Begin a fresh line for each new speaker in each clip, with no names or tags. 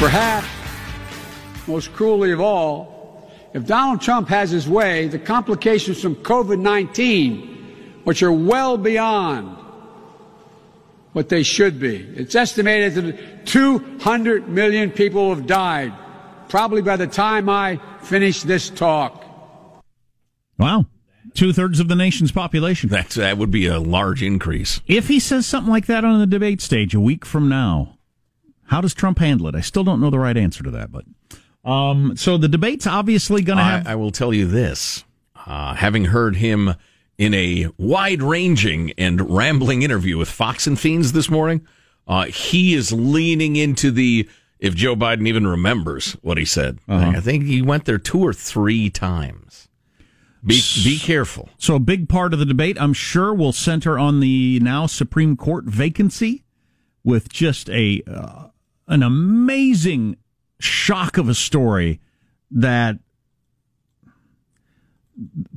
Perhaps, most cruelly of all, if Donald Trump has his way, the complications from COVID 19, which are well beyond what they should be, it's estimated that 200 million people have died, probably by the time I finish this talk.
Wow. Two thirds of the nation's population.
That's, that would be a large increase.
If he says something like that on the debate stage a week from now, how does Trump handle it? I still don't know the right answer to that, but um, so the debate's obviously going to have.
I, I, will tell you this: uh, having heard him in a wide-ranging and rambling interview with Fox and Friends this morning, uh, he is leaning into the. If Joe Biden even remembers what he said, uh-huh. I think he went there two or three times. Be be careful.
So a big part of the debate, I'm sure, will center on the now Supreme Court vacancy, with just a uh, an amazing shock of a story that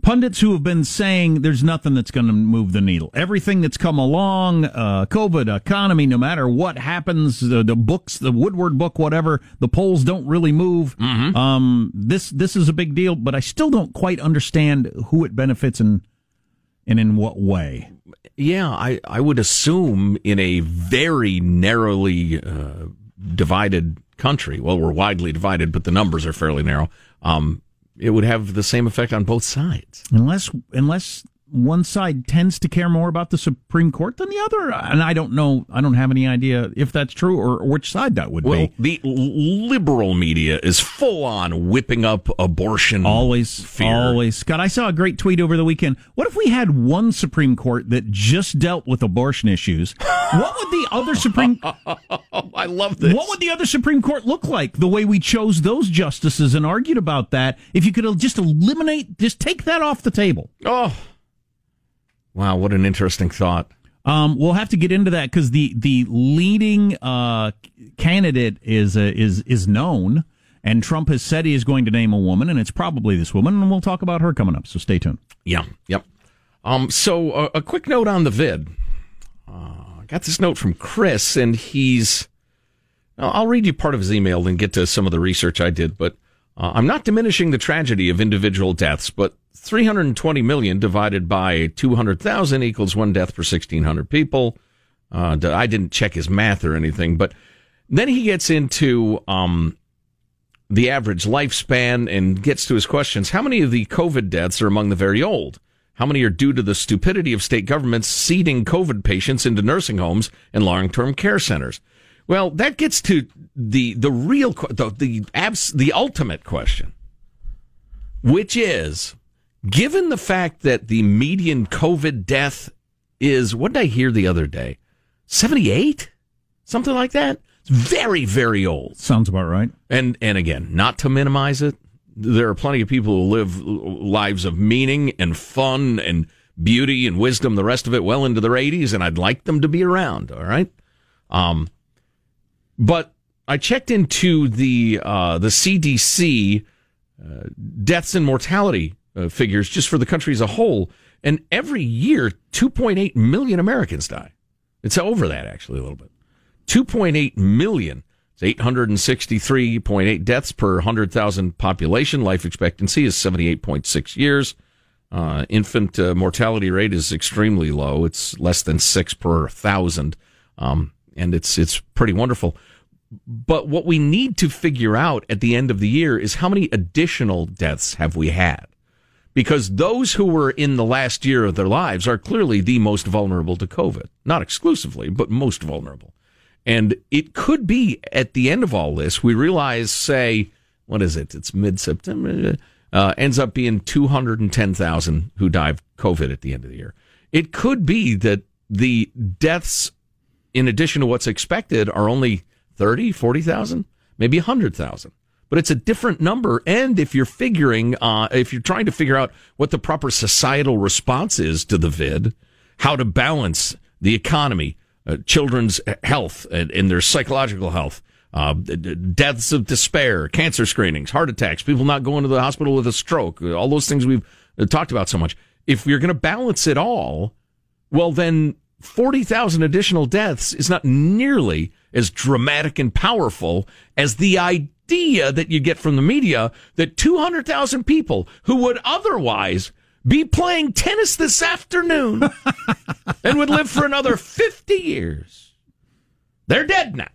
pundits who have been saying there's nothing that's going to move the needle. Everything that's come along, uh, COVID, economy, no matter what happens, the, the, books, the Woodward book, whatever, the polls don't really move.
Mm-hmm.
Um, this this is a big deal, but I still don't quite understand who it benefits and and in what way.
Yeah, I I would assume in a very narrowly. Uh, divided country, well, we're widely divided, but the numbers are fairly narrow. Um, it would have the same effect on both sides,
unless unless one side tends to care more about the Supreme Court than the other, and I don't know. I don't have any idea if that's true or, or which side that would
well,
be.
The liberal media is full on whipping up abortion.
Always,
fear.
always. Scott, I saw a great tweet over the weekend. What if we had one Supreme Court that just dealt with abortion issues? what would the other Supreme?
I love this.
What would the other Supreme Court look like? The way we chose those justices and argued about that. If you could just eliminate, just take that off the table.
Oh. Wow, what an interesting thought.
Um, we'll have to get into that because the the leading uh, candidate is uh, is is known, and Trump has said he is going to name a woman, and it's probably this woman, and we'll talk about her coming up. So stay tuned.
Yeah, yep. Um, so uh, a quick note on the vid. Uh, I got this note from Chris, and he's. I'll read you part of his email and get to some of the research I did, but uh, I'm not diminishing the tragedy of individual deaths, but 320 million divided by 200,000 equals one death per 1,600 people. Uh, I didn't check his math or anything, but then he gets into um, the average lifespan and gets to his questions. How many of the COVID deaths are among the very old? How many are due to the stupidity of state governments seeding COVID patients into nursing homes and long-term care centers? Well, that gets to the the real the the abs, the ultimate question, which is given the fact that the median COVID death is what did I hear the other day? 78? Something like that. It's very very old.
Sounds about right.
And and again, not to minimize it, there are plenty of people who live lives of meaning and fun and beauty and wisdom, the rest of it well into their 80s, and I'd like them to be around. All right. Um, but I checked into the uh, the CDC uh, deaths and mortality uh, figures just for the country as a whole, and every year 2.8 million Americans die. It's over that actually a little bit. 2.8 million. It's 863.8 deaths per 100,000 population. Life expectancy is 78.6 years. Uh, infant uh, mortality rate is extremely low. It's less than six per thousand. Um, and it's, it's pretty wonderful. But what we need to figure out at the end of the year is how many additional deaths have we had? Because those who were in the last year of their lives are clearly the most vulnerable to COVID. Not exclusively, but most vulnerable. And it could be at the end of all this, we realize, say, what is it? It's mid September, uh, ends up being 210,000 who die of COVID at the end of the year. It could be that the deaths, in addition to what's expected, are only 30, 40,000, maybe 100,000. But it's a different number. And if you're figuring, uh, if you're trying to figure out what the proper societal response is to the vid, how to balance the economy, uh, children's health and, and, their psychological health, uh, deaths of despair, cancer screenings, heart attacks, people not going to the hospital with a stroke, all those things we've uh, talked about so much. If you're going to balance it all, well, then 40,000 additional deaths is not nearly as dramatic and powerful as the idea that you get from the media that 200,000 people who would otherwise be playing tennis this afternoon and would live for another 50 years. They're dead now.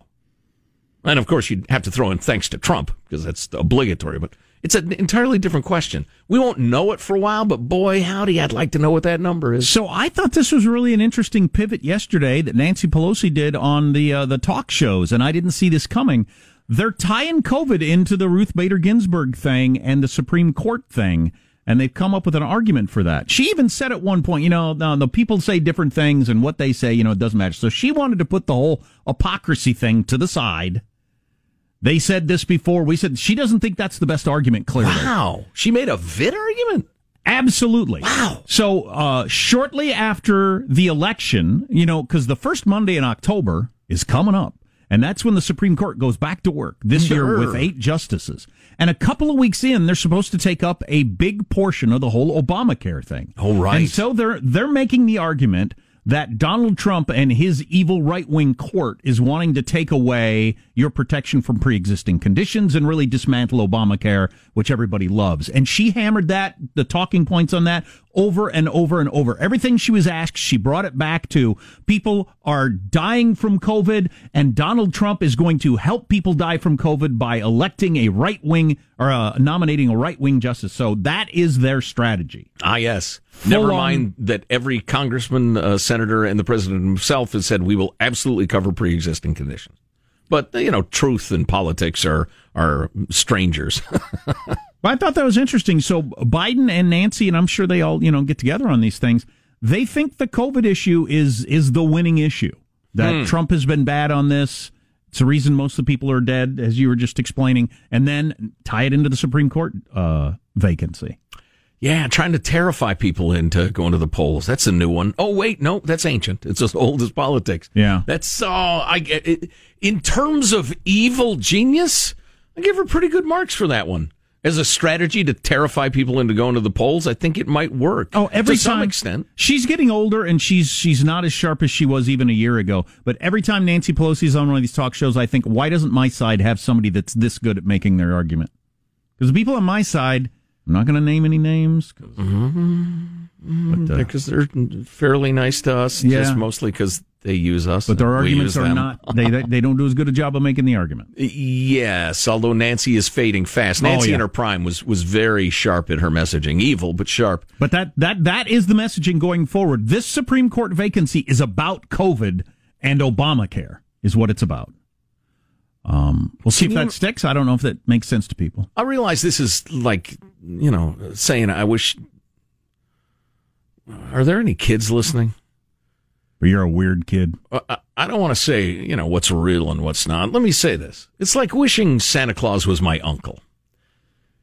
And of course, you'd have to throw in thanks to Trump because that's obligatory, but it's an entirely different question. We won't know it for a while, but boy, howdy, I'd like to know what that number is.
So I thought this was really an interesting pivot yesterday that Nancy Pelosi did on the uh, the talk shows, and I didn't see this coming. They're tying COVID into the Ruth Bader Ginsburg thing and the Supreme Court thing and they've come up with an argument for that. She even said at one point, you know, the, the people say different things, and what they say, you know, it doesn't matter. So she wanted to put the whole hypocrisy thing to the side. They said this before. We said she doesn't think that's the best argument. Clearly,
wow, she made a vid argument.
Absolutely.
Wow.
So uh, shortly after the election, you know, because the first Monday in October is coming up. And that's when the Supreme Court goes back to work this sure. year with eight justices. And a couple of weeks in, they're supposed to take up a big portion of the whole Obamacare thing.
Oh, right.
And so they're they're making the argument that Donald Trump and his evil right wing court is wanting to take away your protection from pre existing conditions and really dismantle Obamacare, which everybody loves. And she hammered that, the talking points on that, over and over and over. Everything she was asked, she brought it back to people are dying from COVID, and Donald Trump is going to help people die from COVID by electing a right wing or uh, nominating a right wing justice. So that is their strategy.
Ah, yes. Full Never mind that every congressman, uh, senator, and the president himself has said we will absolutely cover pre existing conditions. But you know, truth and politics are are strangers.
I thought that was interesting. So Biden and Nancy, and I'm sure they all you know get together on these things. They think the COVID issue is is the winning issue. That hmm. Trump has been bad on this. It's the reason most of the people are dead, as you were just explaining, and then tie it into the Supreme Court uh, vacancy.
Yeah, trying to terrify people into going to the polls. That's a new one. Oh wait, no, that's ancient. It's as old as politics.
Yeah,
that's uh, I it, in terms of evil genius. I give her pretty good marks for that one as a strategy to terrify people into going to the polls. I think it might work.
Oh, every
to
time,
some extent.
She's getting older, and she's she's not as sharp as she was even a year ago. But every time Nancy Pelosi's on one of these talk shows, I think, why doesn't my side have somebody that's this good at making their argument? Because the people on my side I'm not going to name any names. Mm-hmm. Uh,
because they're fairly nice to us.
Yeah.
just mostly because they use us.
but their arguments are
them.
not. They, they they don't do as good a job of making the argument.
Yes, although Nancy is fading fast.
Oh,
Nancy
yeah.
in her prime was was very sharp in her messaging, evil but sharp.
But that that that is the messaging going forward. This Supreme Court vacancy is about COVID and Obamacare is what it's about. Um, we'll see if
Can you-
that sticks. I don't know if that makes sense to people.
I realize this is like you know saying I wish. Are there any kids listening?
You're a weird kid.
Uh, I- I don't want to say you know what's real and what's not. Let me say this: it's like wishing Santa Claus was my uncle.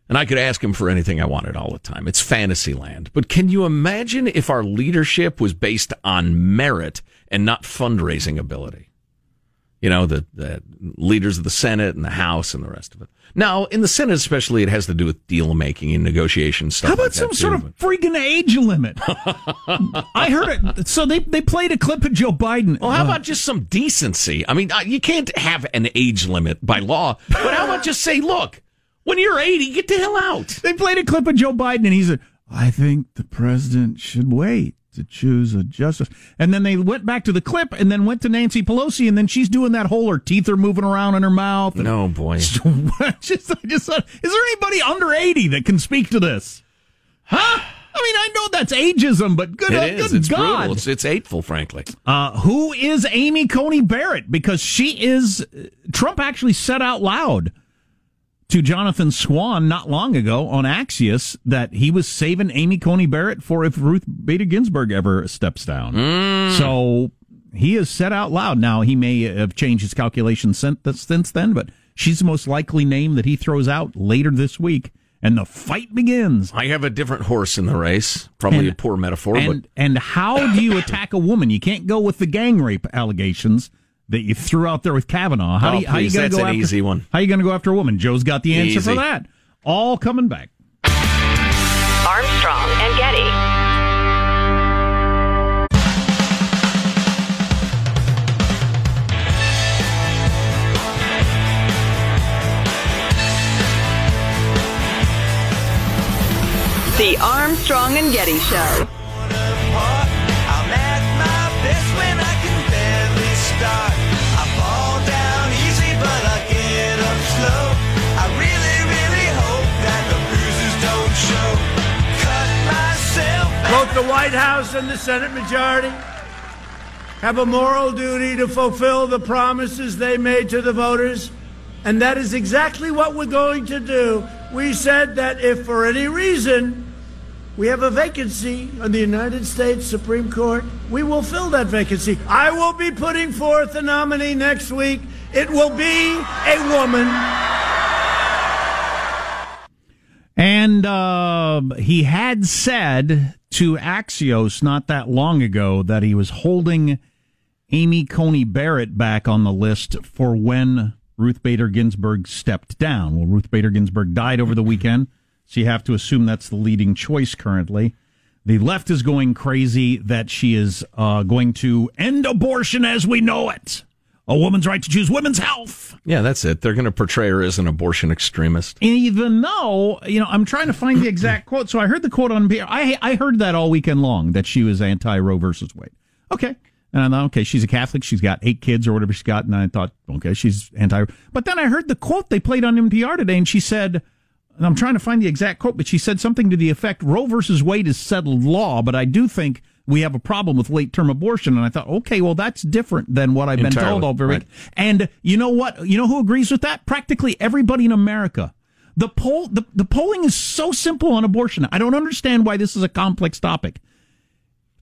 And I could ask him for anything I wanted all the time. It's fantasy land. But can you imagine if our leadership was based on merit and not fundraising ability? You know, the, the leaders of the Senate and the House and the rest of it. Now, in the Senate especially, it has to do with deal making and negotiation stuff.
How about
like
some
too,
sort of
but-
freaking age limit? I heard it. So they they played a clip of Joe Biden.
Well, how
Uh,
about just some decency? I mean, uh, you can't have an age limit by law, but how about just say, look, when you're 80, get the hell out.
they played a clip of Joe Biden, and he said, "I think the president should wait to choose a justice." And then they went back to the clip, and then went to Nancy Pelosi, and then she's doing that whole her teeth are moving around in her mouth.
No, boy.
just, just is there anybody under 80 that can speak to this? Huh? I mean, I know that's ageism, but good,
It is.
good
It's
God.
brutal. It's, it's hateful, frankly.
Uh, who is Amy Coney Barrett? Because she is, Trump actually said out loud to Jonathan Swan not long ago on Axios that he was saving Amy Coney Barrett for if Ruth Bader Ginsburg ever steps down. Mm. So he has said out loud. Now, he may have changed his calculations since, since then, but she's the most likely name that he throws out later this week. And the fight begins.
I have a different horse in the race. Probably
And-
a poor metaphor,
And and how do you attack a woman? You can't go with the gang rape allegations that you threw out there with Kavanaugh. How
Oh,
do you, how you going to
that's
go
an
after,
easy one.
How you going to go after a woman? Joe's got the answer
Easy.
for that. All coming back.
Armstrong and Getty. The Armstrong and Getty Show.
The
White House and the Senate majority have a moral duty to fulfill the promises they made to the voters, and that is exactly what we're going to do. We said that if for any reason we have a vacancy on the United States Supreme Court, we will fill that vacancy. I will be putting forth a nominee next week. It will be a woman.
And uh, he had said to Axios not that long ago that he was holding Amy Coney Barrett back on the list for when Ruth Bader Ginsburg stepped down. Well, Ruth Bader Ginsburg died over the weekend, so you have to assume that's the leading choice currently. The left is going crazy that she is uh, going to end abortion as we know it. A woman's right to choose women's health.
Yeah, that's it. They're going to portray her as an abortion extremist.
And even though you know i'm trying to find the exact quote so i heard the quote on NPR. i i heard that all weekend long that she was anti roe versus wade okay and i thought okay she's a catholic she's got eight kids or whatever she's got and i thought okay she's anti but then i heard the quote they played on npr today and she said and i'm trying to find the exact quote but she said something to the effect roe versus wade is settled law but i do think we have a problem with late term abortion and i thought okay well that's different than what i've been
Entirely,
told over
right.
and you know what you know who agrees with that practically everybody in america the poll, the, the polling is so simple on abortion. I don't understand why this is a complex topic.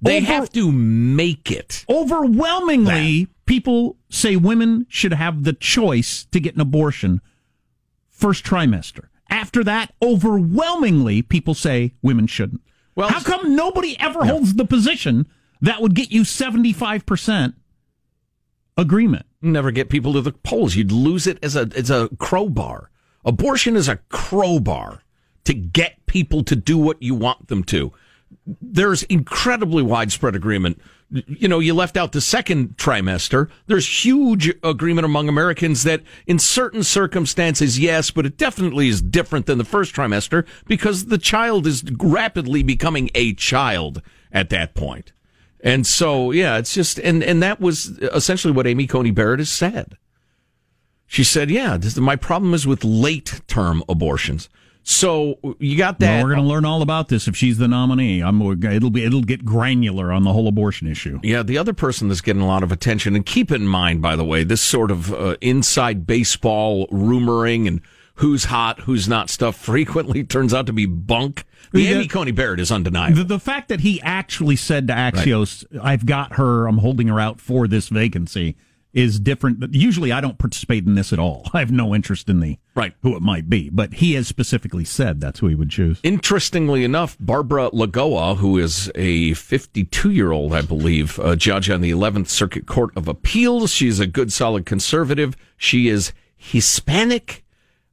They
Over-
have to make it.
Overwhelmingly, people say women should have the choice to get an abortion first trimester. After that, overwhelmingly, people say women shouldn't.
Well,
How come nobody ever holds the position that would get you 75% agreement?
Never get people to the polls. You'd lose it as a as a crowbar. Abortion is a crowbar to get people to do what you want them to. There's incredibly widespread agreement you know, you left out the second trimester. There's huge agreement among Americans that in certain circumstances, yes, but it definitely is different than the first trimester because the child is rapidly becoming a child at that point. And so, yeah, it's just, and, and that was essentially what Amy Coney Barrett has said. She said, yeah, this, my problem is with late term abortions. So you got that.
Well, we're going to learn all about this if she's the nominee. I'm, it'll be it'll get granular on the whole abortion issue.
Yeah, the other person that's getting a lot of attention, and keep in mind, by the way, this sort of uh, inside baseball rumoring and who's hot, who's not stuff frequently turns out to be bunk. The
Yeah.
Amy Coney Barrett is undeniable.
The, the fact that he actually said to Axios, "I've got her. I'm holding her out for this vacancy," is different. Usually, I don't participate in this at all. I have no interest in the
Right.
who it might be, but he has specifically said that's who he would choose.
Interestingly enough, Barbara Lagoa, who is a 52 year old, I believe, uh, judge on the 11th Circuit Court of Appeals, she's a good, solid conservative. She is Hispanic,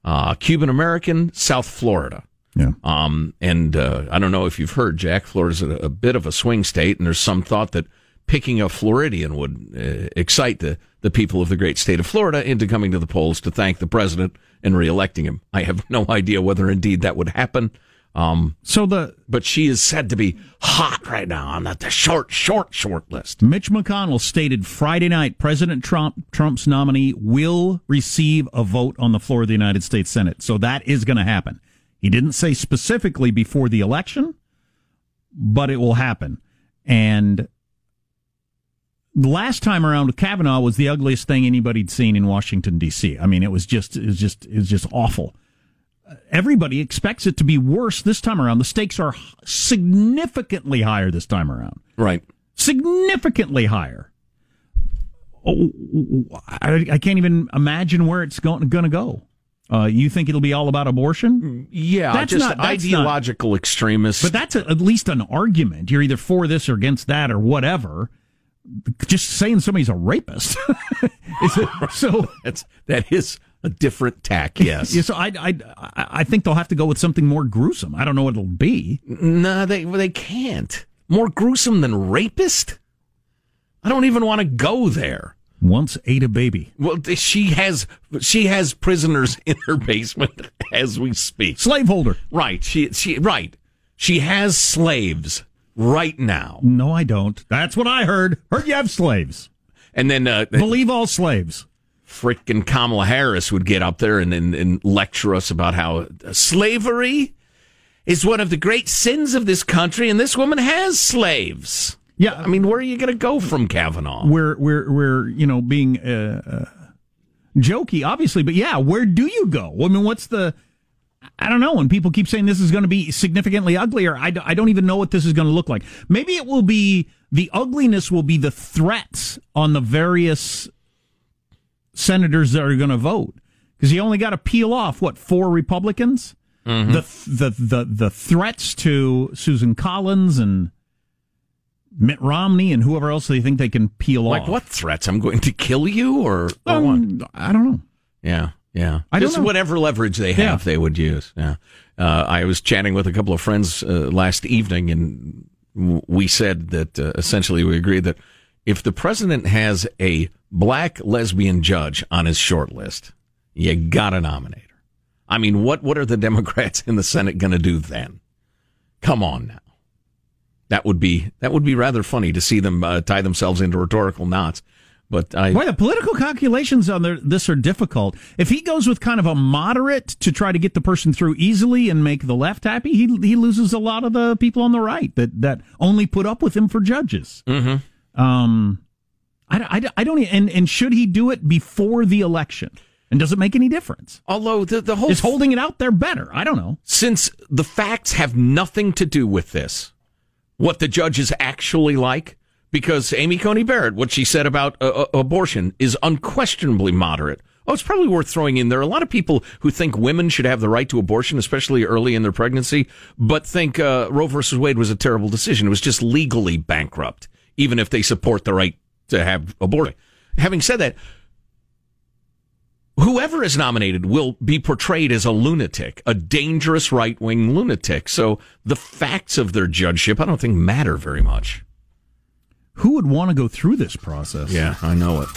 uh, Cuban American, South Florida.
Yeah.
Um, and uh, I don't know if you've heard, Jack, Florida's a, a bit of a swing state, and there's some thought that picking a Floridian would uh, excite the, the people of the great state of Florida into coming to the polls to thank the president and reelecting him. I have no idea whether indeed that would happen. Um,
So the
but she is said to be hot right now on the, the short, short, short list.
Mitch McConnell stated Friday night President Trump Trump's nominee will receive a vote on the floor of the United States Senate. So that is going to happen. He didn't say specifically before the election, but it will happen. And the last time around with Kavanaugh was the ugliest thing anybody'd seen in Washington D.C. I mean, it was just it was just it was just awful. Everybody expects it to be worse this time around. The stakes are significantly higher this time around
Right.
significantly higher. Oh, I, I can't even imagine where it's going, going to go. Uh, you think it'll be all about abortion?
Yeah,
That's
just
not- that's
ideological extremists.
But that's a, at least an argument. You're either for this or against that or whatever. Just saying somebody's a rapist. Is it- so,
That's, that is a different tack, yes.
yeah, so I, I, I I think they'll have to go with something more gruesome. I don't know what it'll be.
No, they they can't. More gruesome than rapist? I don't even want to go there.
Once ate a baby.
Well, she has she has prisoners in her basement as we speak.
Slaveholder.
Right. She she right. She has slaves right now.
No, I don't. That's what I heard. Heard you have slaves.
And then uh,
Believe all slaves.
frickin' Kamala Harris would get up there and, and, and lecture us about how slavery is one of the great sins of this country, and this woman has slaves.
Yeah,
I mean, where are you going to go from Kavanaugh?
we're we're we're you know being uh, uh, jokey, obviously, but yeah, where do you go? I mean, what's the? I don't know. When people keep saying this is going to be significantly uglier, I, d- I don't even know what this is going to look like. Maybe it will be the ugliness will be the threats on the various senators that are going to vote because you only got to peel off what four Republicans. The, the the the threats to Susan Collins and Mitt Romney and whoever else they think they can peel
Like
off.
what threats? I'm going to kill you, or, or what?
Um, I don't know.
Yeah, yeah.
I don't
Just
know.
whatever leverage they have,
Yeah.
they would use. Yeah. Uh, I was chatting with a couple of friends uh, last evening, and w- we said that uh, essentially we agreed that if the president has a black lesbian judge on his short list, you got to nominate her. I mean, what what are the Democrats in the Senate going to do then? Come on now. That would be that would be rather funny to see them uh, tie themselves into rhetorical knots. But I
Boy, the political calculations on their, this are difficult. If he goes with kind of a moderate to try to get the person through easily and make the left happy, he he loses a lot of the people on the right that that only put up with him for judges. Mm-hmm. Um, I, I, I don't and and should he do it before the election? And does it make any difference?
although the the whole
Is holding it out there better? I don't know.
since the facts have nothing to do with this, what the judge is actually like, because Amy Coney Barrett, what she said about uh, uh, abortion is unquestionably moderate. Oh, it's probably worth throwing in there. are A lot of people who think women should have the right to abortion, especially early in their pregnancy, but think uh, Roe versus Wade was a terrible decision. It was just legally bankrupt, even if they support the right to have abortion. Having said that, whoever is nominated will be portrayed as a lunatic, a dangerous right wing lunatic. So the facts of their judgeship, I don't think, matter very much.
Who would want to go through this process?
Yeah, I know it.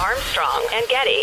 Armstrong and Getty.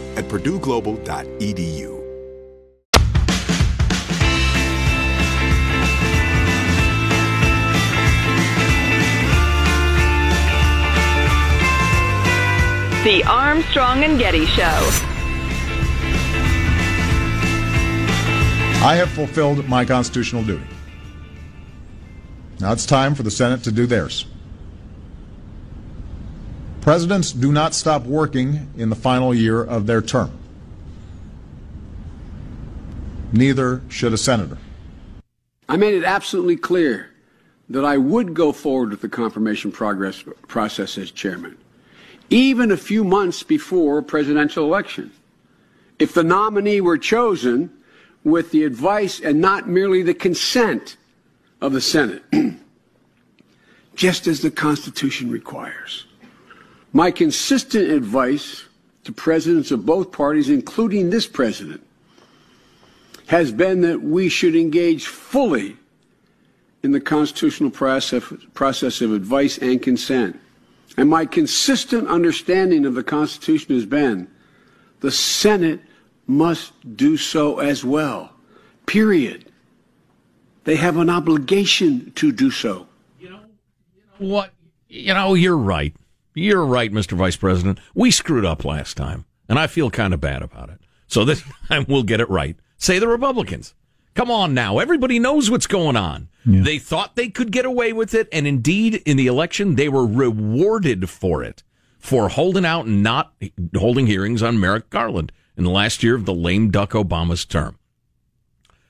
at purdueglobal.edu.
The Armstrong and Getty Show.
I have fulfilled my constitutional duty. Now it's time for the Senate to do theirs. Presidents do not stop working in the final year of their term. Neither should a senator.
I made it absolutely clear that I would go forward with the confirmation progress process as chairman, even a few months before presidential election. If the nominee were chosen with the advice and not merely the consent of the Senate, just as the Constitution requires. My consistent advice to presidents of both parties, including this president, has been that we should engage fully in the constitutional process, process of advice and consent. And my consistent understanding of the Constitution has been the Senate must do so as well. Period. They have an obligation to do so.
You know, what? You know, you're right. You're right, Mr. Vice President. We screwed up last time, and I feel kind of bad about it. So this time we'll get it right. Say the Republicans. Come on now. Everybody knows what's going on. They thought they could get away with it, and indeed, in the election, they were rewarded for it, for holding out and not holding hearings on Merrick Garland in the last year of the lame duck Obama's term.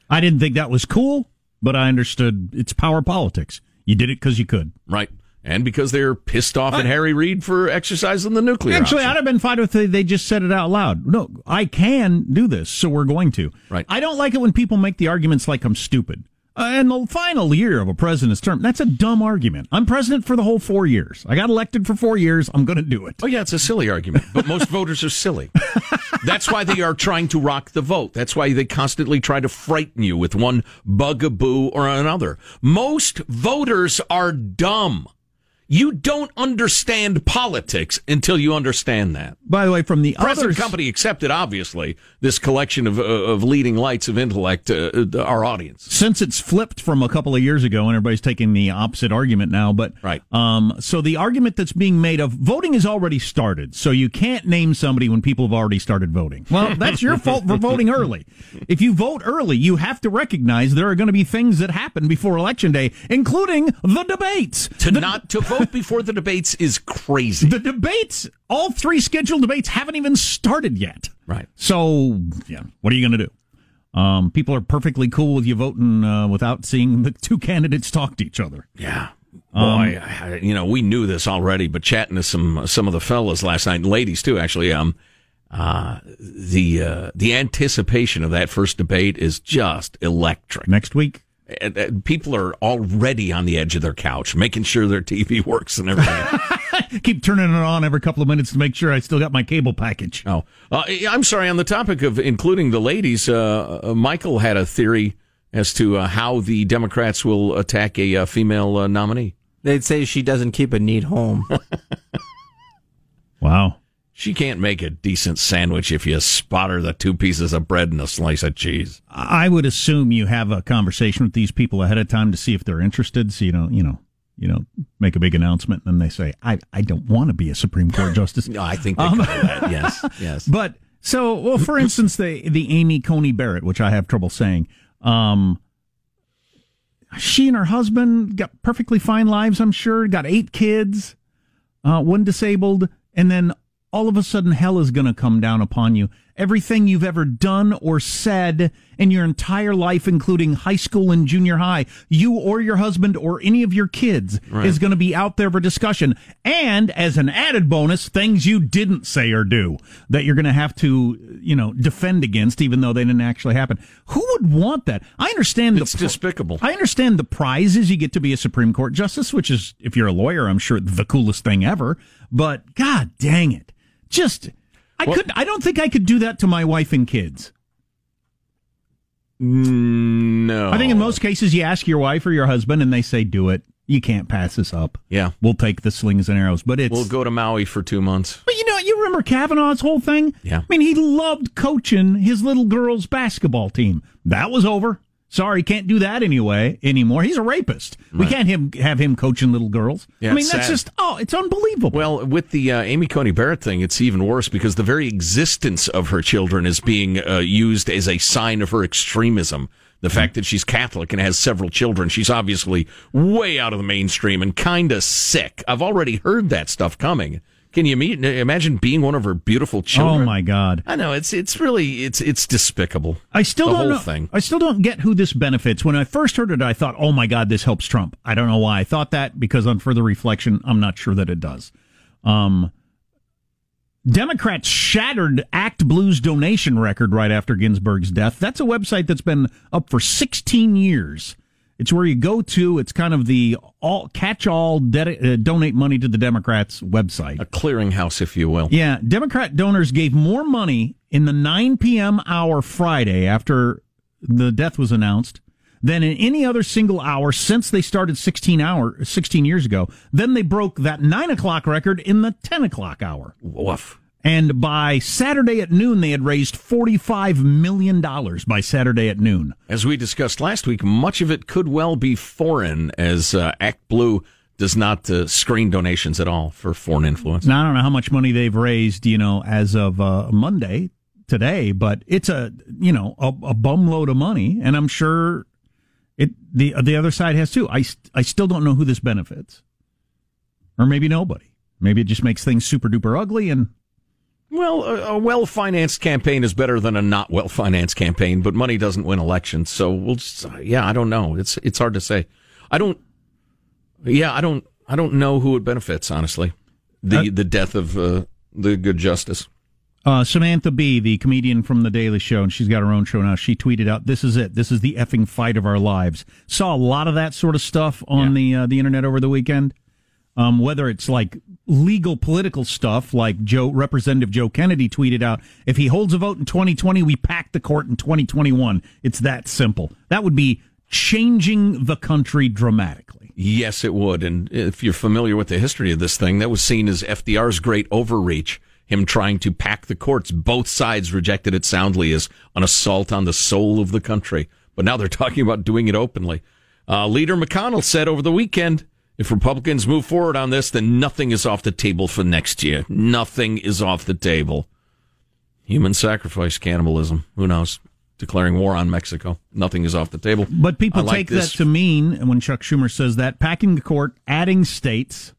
I didn't think that was cool, but I understood it's power politics. You did it because you could.
Right. And because they're pissed off at Harry Reid for exercising the nuclear
Actually,
option.
I'd have been fine with it. They just said it out loud. No, I can do this, so we're going to.
Right.
I don't like it when people make the arguments like I'm stupid. Uh, in the final year of a president's term, that's a dumb argument. I'm president for the whole four years. I got elected for four years. I'm going to do it.
Oh, yeah, it's a silly argument, but most voters are silly. That's why they are trying to rock the vote. That's why they constantly try to frighten you with one bugaboo or another. Most voters are dumb. You don't understand politics until you understand that.
By the way, from the
Present
others,
company accepted, obviously, this collection of, uh, of leading lights of intellect, uh, uh, our audience.
since it's flipped from a couple of years ago and everybody's taking the opposite argument now but
Right.
um so the argument that's being made of voting has already started so you can't name somebody when people have already started voting well that's your fault for voting early if you vote early you have to recognize there are going to be things that happen before election day including the debates
To
the,
not to vote before the debates is crazy.
the debates all three scheduled debates haven't even started yet
Right.
so, yeah, what are you going to do? Um, people are perfectly cool with you voting uh, without seeing the two candidates talk to each other.
Yeah. Boy, I- you know, we knew this already, but chatting to some some of the fellas last night, and ladies too, actually, um, uh, the uh, the anticipation of that first debate is just electric.
Next week,
People are already on the edge of their couch, making sure their TV works and everything.
keep turning it on every couple of minutes to make sure I still got my cable package.
oh, uh, I'm sorry. On the topic of including the ladies, uh, uh, Michael had a theory as to uh, how the Democrats will attack a uh, female uh, nominee.
They'd say she doesn't keep a neat home.
Wow.
She can't make a decent sandwich if you spot her the two pieces of bread and a slice of cheese.
I would assume you have a conversation with these people ahead of time to see if they're interested. So you don't, you know, you know, make a big announcement and then they say, "I, I don't want to be a Supreme Court justice."
No, I think they
Um,
that. Yes, yes.
But so, well, for instance, the the Amy Coney Barrett, which I have trouble saying, um, she and her husband got perfectly fine lives. I'm sure got eight kids, uh, one disabled, and then all of a sudden, hell is going to come down upon you. Everything you've ever done or said in your entire life, including high school and junior high, you or your husband or any of your kids
Right.
is going to be out there for discussion. And as an added bonus, things you didn't say or do that you're going to have to, you know, defend against, even though they didn't actually happen. Who would want that? I understand
It's
the
despicable.
I understand the prizes you get to be a Supreme Court justice, which is, if you're a lawyer, I'm sure the coolest thing ever. But God dang it, just I
Well-
couldn't. I don't think I could do that to my wife and kids.
Mm, no.
I think in most cases, you ask your wife or your husband, and they say, "Do it." You can't pass this up.
Yeah.
We'll take the slings and arrows, but it's.
We'll go to Maui for two months.
But you know, you remember Kavanaugh's whole thing?
Yeah.
I mean, he loved coaching his little girls' basketball team. That was over. Sorry, can't do that anyway anymore. He's a rapist. We can't him, have him coaching little girls.
Yeah,
I mean, that's
sad.
just oh, it's unbelievable.
Well, with the uh, Amy Coney Barrett thing, it's even worse because the very existence of her children is being uh, used as a sign of her extremism. The fact that she's Catholic and has several children, she's obviously way out of the mainstream and kind of sick. I've already heard that stuff coming. Can you meet, imagine being one of her beautiful children?
oh my God.
I know it's it's really it's it's despicable.
I still
the
don't know.
thing.
I still don't get who this benefits. When I first heard it, I thought, "Oh my God, this helps Trump." I don't know why I thought that because on further reflection, I'm not sure that it does. Um, Democrats shattered Act Blue's donation record right after Ginsburg's death. That's a website that's been up for 16 years. It's where you go to. It's kind of the all catch-all de- uh, donate money to the Democrats website.
A clearinghouse, if you will.
Yeah, Democrat donors gave more money in the 9 p.m. hour Friday after the death was announced than in any other single hour since they started 16 hour 16 years ago. Then they broke that 9 o'clock record in the 10 o'clock hour.
Woof.
And by Saturday at noon, they had raised $45 million by Saturday at noon.
As we discussed last week, much of it could well be foreign, as uh, Act Blue does not uh, screen donations at all for foreign influence.
Now, I don't know how much money they've raised, you know, as of uh, Monday today, but it's a, you know, a, a bum load of money. And I'm sure it, the, the other side has too. I, I still don't know who this benefits. Or maybe nobody. Maybe it just makes things super duper ugly and
Well, a, a well financed campaign is better than a not well financed campaign, but money doesn't win elections. So we'll just, yeah, I don't know. It's it's hard to say. I don't. Yeah, I don't. I don't know who it benefits. Honestly, the
Uh,
the death of uh, the good justice.
Uh, Samantha Bee, the comedian from The Daily Show, and she's got her own show now. She tweeted out, "This is it. This is the effing fight of our lives." Saw a lot of that sort of stuff on the uh, the internet over the weekend. Um, whether it's like legal political stuff, like Joe Representative Joe Kennedy tweeted out, "If he holds a vote in 2020, we pack the court in 2021." It's that simple. That would be changing the country dramatically.
Yes, it would. And if you're familiar with the history of this thing, that was seen as FDR's great overreach. Him trying to pack the courts. Both sides rejected it soundly as an assault on the soul of the country. But now they're talking about doing it openly. Uh, Leader McConnell said over the weekend, if Republicans move forward on this, then nothing is off the table for next year. Nothing is off the table. Human sacrifice, cannibalism. Who knows? Declaring war on Mexico. Nothing is off the table.
But people
like
take
this.
that to mean, and when Chuck Schumer says that, packing the court, adding states,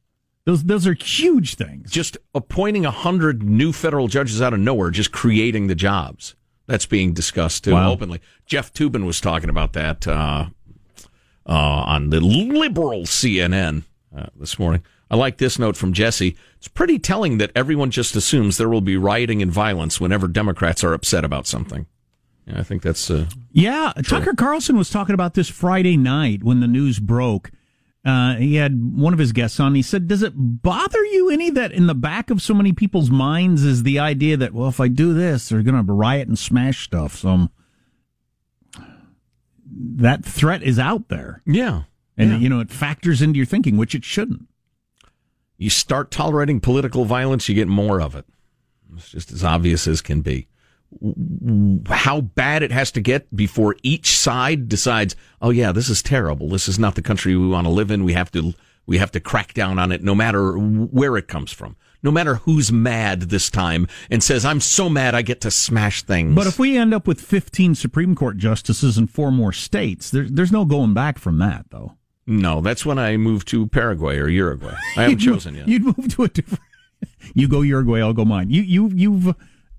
those those are huge things.
just appointing a hundred new federal judges out of nowhere, just creating the jobs. That's being discussed too
Wow.
openly. Jeff Toobin was talking about that uh, uh, on the liberal CNN uh, this morning. I like this note from Jesse. It's pretty telling that everyone just assumes there will be rioting and violence whenever Democrats are upset about something. Yeah, I think that's uh,
Yeah, Tucker Carlson was talking about this Friday night when the news broke. Uh, he had one of his guests on. He said, "Does it bother you any that in the back of so many people's minds is the idea that well, if I do this, they're going to riot and smash stuff? So um, that threat is out there,
yeah.
and
Yeah.
you know it factors into your thinking, which it shouldn't.
you start tolerating political violence, you get more of it. It's just as obvious as can be. How bad it has to get before each side decides, "Oh yeah, this is terrible. This is not the country we want to live in. We have to we have to crack down on it no matter where it comes from. No matter who's mad this time and says, "I'm so mad I get to smash things."
But if we end up with 15 Supreme Court justices and four more states, there, there's no going back from that, though.
no, that's when I move to Paraguay or Uruguay. I haven't chosen yet.
You'd move to a different. You go Uruguay, I'll go mine. You you you've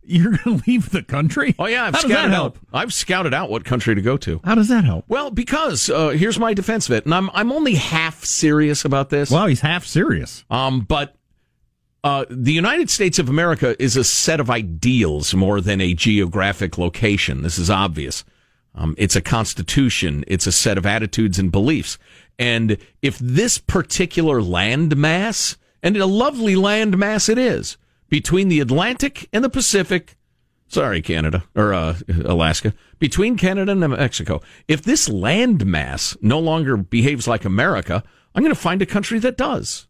you're going to leave the country.
Oh yeah, I've
How
scouted
help?
out. I've scouted out what country to go to.
How does that help?
Well, because uh, here's my defense of it, and I'm I'm only half serious about this.
Wow, he's half serious.
Um, but uh, the United States of America is a set of ideals more than a geographic location. This is obvious. Um, it's a constitution. It's a set of attitudes and beliefs. And if this particular land mass, and a lovely land mass it is, between the Atlantic and the Pacific, sorry, Canada or uh, Alaska, between Canada and Mexico, if this land mass no longer behaves like America, I'm going to find a country that does.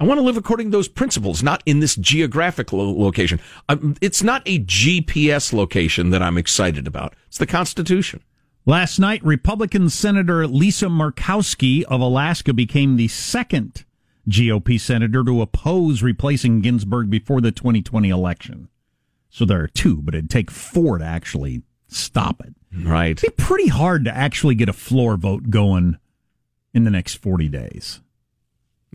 I want to live according to those principles, not in this geographic lo- location. Um, it's not a GPS location that I'm excited about. It's the Constitution.
Last night, Republican Senator Lisa Murkowski of Alaska became the second GOP senator to oppose replacing Ginsburg before the 2020 election. So there are two, but it'd take four to actually stop it.
Right.
It'd be pretty hard to actually get a floor vote going in the next 40 days.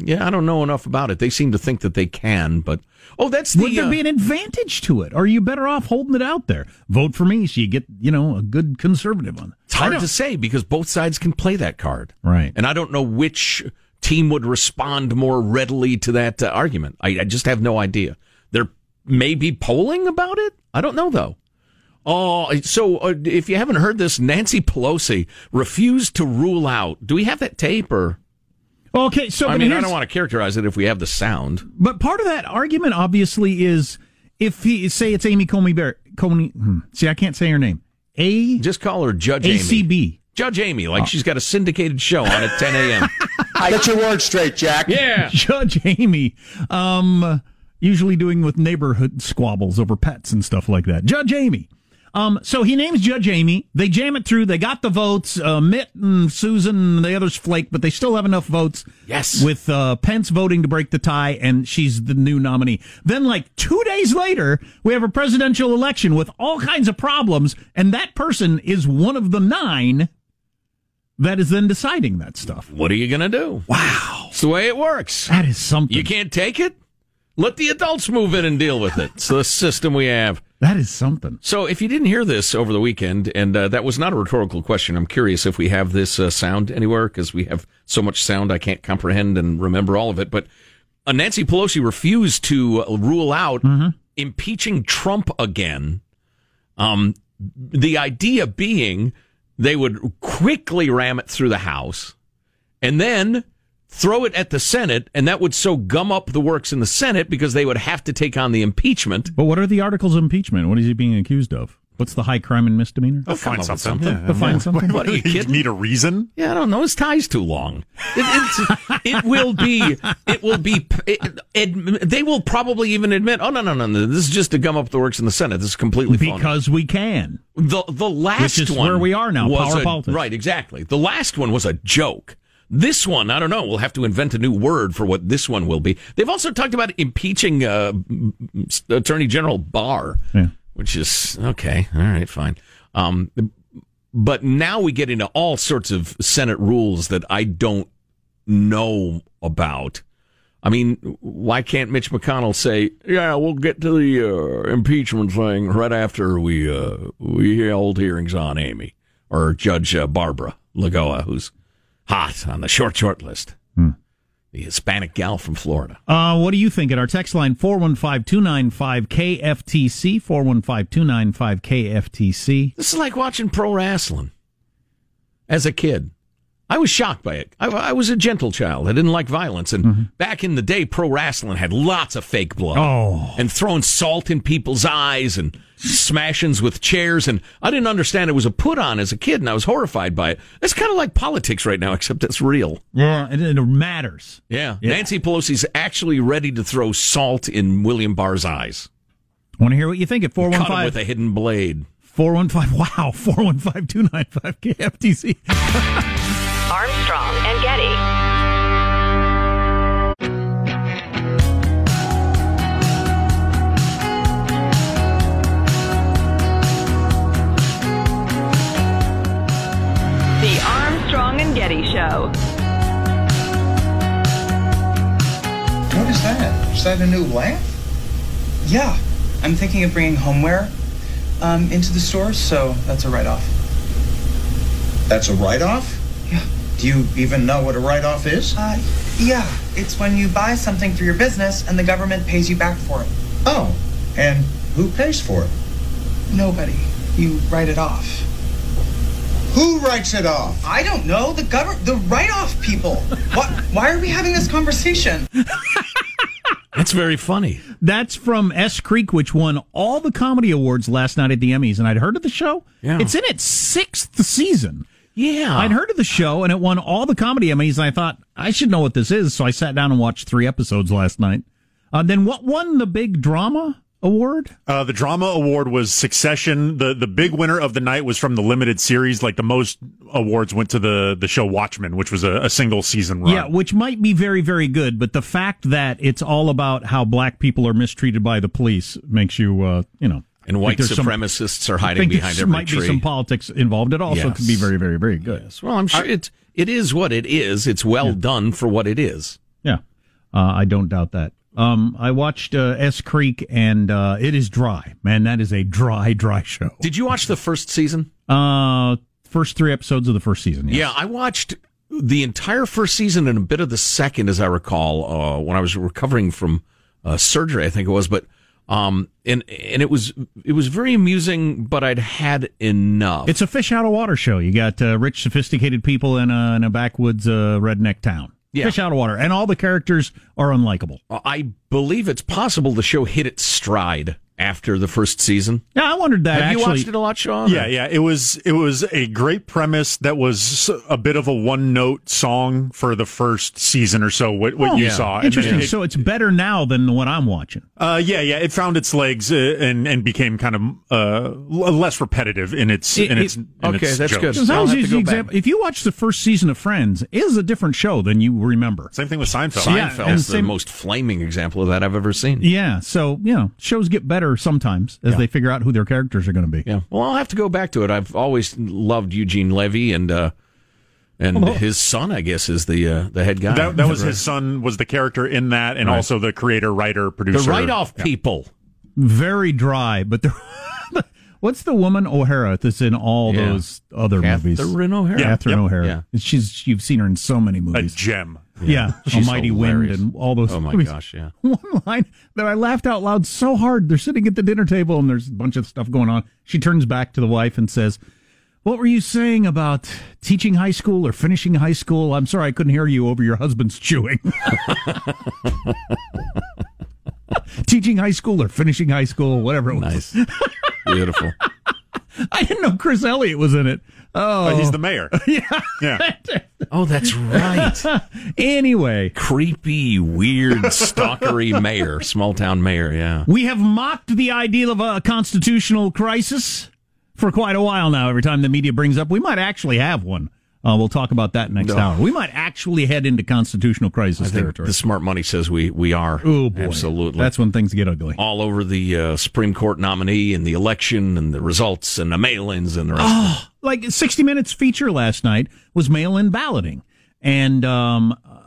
Yeah, I don't know enough about it. They seem to think that they can, but oh, that's the.
Would there
uh,
be an advantage to it? Or are you better off holding it out there? Vote for me so you get, you know, a good conservative one.
It's hard to say because both sides can play that card.
Right.
And I don't know which team would respond more readily to that uh, argument. I, I just have no idea. There may be polling about it. I don't know though. Oh, so uh, if you haven't heard this, Nancy Pelosi refused to rule out. Do we have that tape or?
Okay, so
I
but
mean, I don't want to characterize it if we have the sound.
But part of that argument, obviously, is if he say it's Amy Comey Bear, Coney. Hmm, see, I can't say her name. A
just call her Judge Amy.
ACB.
Judge Amy, like she's got a syndicated show on at 10 a.m.
Get your words straight, Jack.
Yeah.
Judge Amy. Um, usually doing with neighborhood squabbles over pets and stuff like that. Judge Amy. Um, so he names Judge Amy. They jam it through. They got the votes. Uh, Mitt and Susan and the others flake, but they still have enough votes.
Yes.
With uh, Pence voting to break the tie, and she's the new nominee. Then, like two days later, we have a presidential election with all kinds of problems, and that person is one of the nine that is then deciding that stuff.
What are you going to do?
Wow.
It's the way it works.
That is something.
You can't take it? Let the adults move in and deal with it. It's the system we have.
That is something.
So, if you didn't hear this over the weekend, and uh, that was not a rhetorical question, I'm curious if we have this uh, sound anywhere because we have so much sound I can't comprehend and remember all of it. But uh, Nancy Pelosi refused to uh, rule out impeaching Trump again. Um, the idea being they would quickly ram it through the House and then throw it at the Senate, and that would so gum up the works in the Senate because they would have to take on the impeachment.
But what are the articles of impeachment? What is he being accused of? What's the high crime and misdemeanor?
They'll
come
find
up
something.
something.
They'll find something.
What are you kidding?
Need a reason?
Yeah, I don't know. His tie's too long. It, it's, it will be. It will be. It, it, they will probably even admit, "Oh no, no, no, no! This is just to gum up the works in the Senate. This is completely phony."
Because we can.
the the last
Which is
one
where we are now,
was
power
a-
politics.
Right, exactly. The last one was a joke. This one, I don't know. We'll have to invent a new word for what this one will be. They've also talked about impeaching uh, Attorney General Barr,
Yeah.
which is okay. All right, fine. Um, but now we get into all sorts of Senate rules that I don't know about. I mean, why can't Mitch McConnell say, "Yeah, we'll get to the uh, impeachment thing right after we uh, we held hearings on Amy or Judge uh, Barbara Lagoa, who's hot on the short short list,
Hmm.
the Hispanic gal from Florida."
Uh, what do you think? At our text line 415-295-KFTC, 415-295-KFTC.
This is like watching pro wrestling. As a kid, I was shocked by it. I, I was a gentle child. I didn't like violence, and mm-hmm. back in the day, pro wrestling had lots of fake blood.
Oh.
and throwing salt in people's eyes and smashings with chairs. And I didn't understand it was a put on as a kid, and I was horrified by it. It's kind of like politics right now, except it's real.
Yeah, and it matters.
Yeah. Nancy Pelosi's actually ready to throw salt in William Barr's eyes.
Want to hear what you think at
Cut him
415
with a hidden blade.
415 wow 415 295 KFTC.
Armstrong and Getty. The Armstrong and Getty Show.
What is that? Is that a new lamp? Yeah, I'm thinking of bringing homeware um, into the store, so that's a write-off.
That's a write-off?
Yeah.
Do you even know what a write-off is?
Uh, yeah, it's when you buy something for your business and the government pays you back for it.
Oh, and who pays for it?
Nobody. You write it off.
Who writes it off?
I don't know. The government, the write-off people. what? Why are we having this conversation?
That's very funny.
That's from Schitt's Creek, which won all the comedy awards last night at the Emmys, and I'd heard of the show.
Yeah.
It's in its sixth season.
Yeah.
I'd heard of the show, and it won all the comedy Emmys, and I thought I should know what this is, so I sat down and watched three episodes last night. Uh, then what won the big drama award?
Uh, the drama award was Succession. the The big winner of the night was from the limited series. Like the most awards went to the the show Watchmen, which was a, a single season run.
Yeah, which might be very, very good, but the fact that it's all about how black people are mistreated by the police makes you, uh, you know.
And white
there's some-
supremacists are
I
hiding
think
behind
there
every
might
tree.
be some politics involved. It also
Yes.
could be very, very, very good.
Yes. Well, I'm sure it it is what it is. It's well done for what it is.
Yeah, uh, I don't doubt that. Um, I watched uh, Schitt's Creek, and uh, it is dry. Man, that is a dry, dry show.
Did you watch the first season?
Uh, first three episodes of the first season. yes.
Yeah, I watched the entire first season and a bit of the second, as I recall, uh, when I was recovering from uh, surgery. I think it was, but um, and and it was it was very amusing, but I'd had enough.
It's a fish out of water show. You got uh, rich, sophisticated people in a, in a backwoods uh, redneck town.
Yeah.
Fish out of water, and all the characters are unlikable.
I believe it's possible the show hit its stride after the first season.
Yeah, I wondered that.
Have you watched it a lot, Sean?
Yeah, yeah. It was it was a great premise that was a bit of a one note song for the first season or so. What, what
Oh,
you
yeah.
saw,
Interesting.
then it-
so it's better now than what I'm watching.
uh, yeah, yeah. It found its legs uh, and and became kind of uh, less repetitive in its
It-
in
it-
its. in
okay,
its
that's
jokes.
good.
Because I
I'll have to go back.
example. If you watch the first season of Friends, it is a different show than you remember.
Same thing with Seinfeld.
Yeah, is
the
same-
most flaming example of that I've ever seen.
Yeah, so you know, shows get better sometimes as they figure out who their characters are going to be.
Yeah. Well, I'll have to go back to it. I've always loved Eugene Levy and uh, and
Well-
his son, I guess, is the uh, the head guy.
That, that was his son was the character in that, and
Right.
also the creator, writer, producer.
the write off
Yeah.
people.
Very dry, but they're. What's the woman O'Hara that's in all
Yeah.
those other movies?
Catherine O'Hara.
Yeah,
Catherine
yep.
O'Hara.
Yeah.
She's you've seen her in so many movies.
A
movies.
gem.
Yeah,
She's
A Mighty Wind
hilarious.
and all those.
Oh my
movies.
gosh, yeah.
One line that I laughed out loud so hard. They're sitting at the dinner table and there's a bunch of stuff going on. She turns back to the wife and says, "What were you saying about teaching high school or finishing high school? I'm sorry I couldn't hear you over your husband's chewing." teaching high school or finishing high school, whatever it was.
Nice. Beautiful.
I didn't know Chris Elliott was in it. Oh,
he's the oh. mayor.
yeah.
Yeah.
Oh, that's right.
anyway,
Creepy, weird, stalkery mayor, small town mayor. Yeah.
we have mocked the idea of a constitutional crisis for quite a while now. Every time the media brings up, we might actually have one. Uh, we'll talk about that next
No.
hour. We might actually head into constitutional crisis
I think
territory.
the smart money says we we are.
Oh boy,
Absolutely.
That's when things get ugly.
all over the uh, Supreme Court nominee and the election and the results and the mail-ins and the rest. of.
Oh, like 60 Minutes feature last night was mail-in balloting, and um, uh,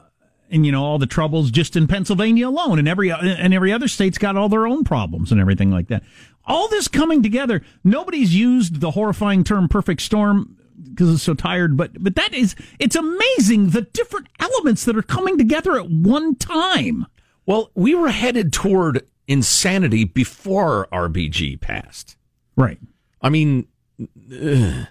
and you know all the troubles just in Pennsylvania alone, and every and every other state's got all their own problems and everything like that. All this coming together, nobody's used the horrifying term "perfect storm" because it's so tired, but but that is it's amazing the different elements that are coming together at one time.
Well, we were headed toward insanity before RBG passed.
Right.
I mean, ugh.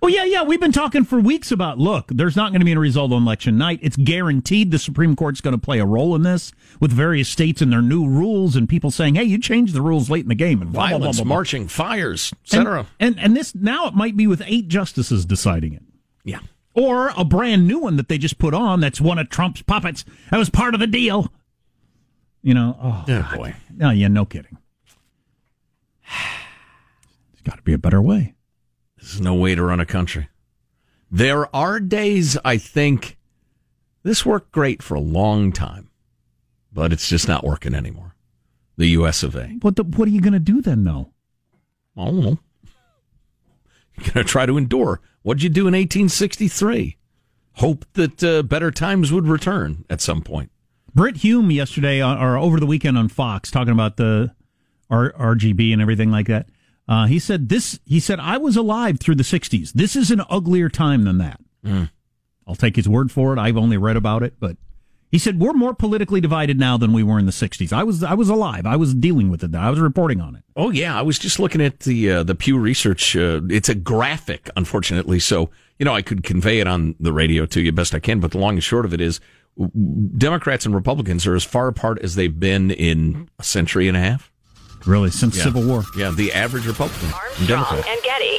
Oh yeah, yeah. We've been talking for weeks about. Look, there's not going to be a result on election night. It's guaranteed the Supreme Court's going to play a role in this with various states and their new rules and people saying, "Hey, you changed the rules late in the game." And blah, blah, blah,
violence,
blah, blah.
marching, fires, etc.
And, and and this now it might be with eight justices deciding it,
Yeah.
or a brand new one that they just put on. That's one of Trump's puppets. That was part of the deal. You know. Oh,
Oh boy.
no, yeah, no kidding. There's got to be a better way.
This is no way to run a country. There are days I think this worked great for a long time, but it's just not working anymore. The U.S. of A.
What the, What are you going to do then, though?
I don't know. You're going to try to endure. What'd you do in 1863? Hope that uh, better times would return at some point.
Brit Hume yesterday or over the weekend on Fox talking about the R- RGB and everything like that. Uh, he said this. He said I was alive through the '60s. This is an uglier time than that.
Mm.
I'll take his word for it. I've only read about it, but he said we're more politically divided now than we were in the '60s. I was I was alive. I was dealing with it. I was reporting on it.
Oh yeah, I was just looking at the uh, the Pew Research. Uh, it's a graphic, unfortunately, so you know I could convey it on the radio to you best I can. But the long and short of it is, Democrats and Republicans are as far apart as they've been in a century and a half.
Really, since
Yeah.
Civil War.
Yeah, the average Republican
Armstrong
Democrat.
and Getty.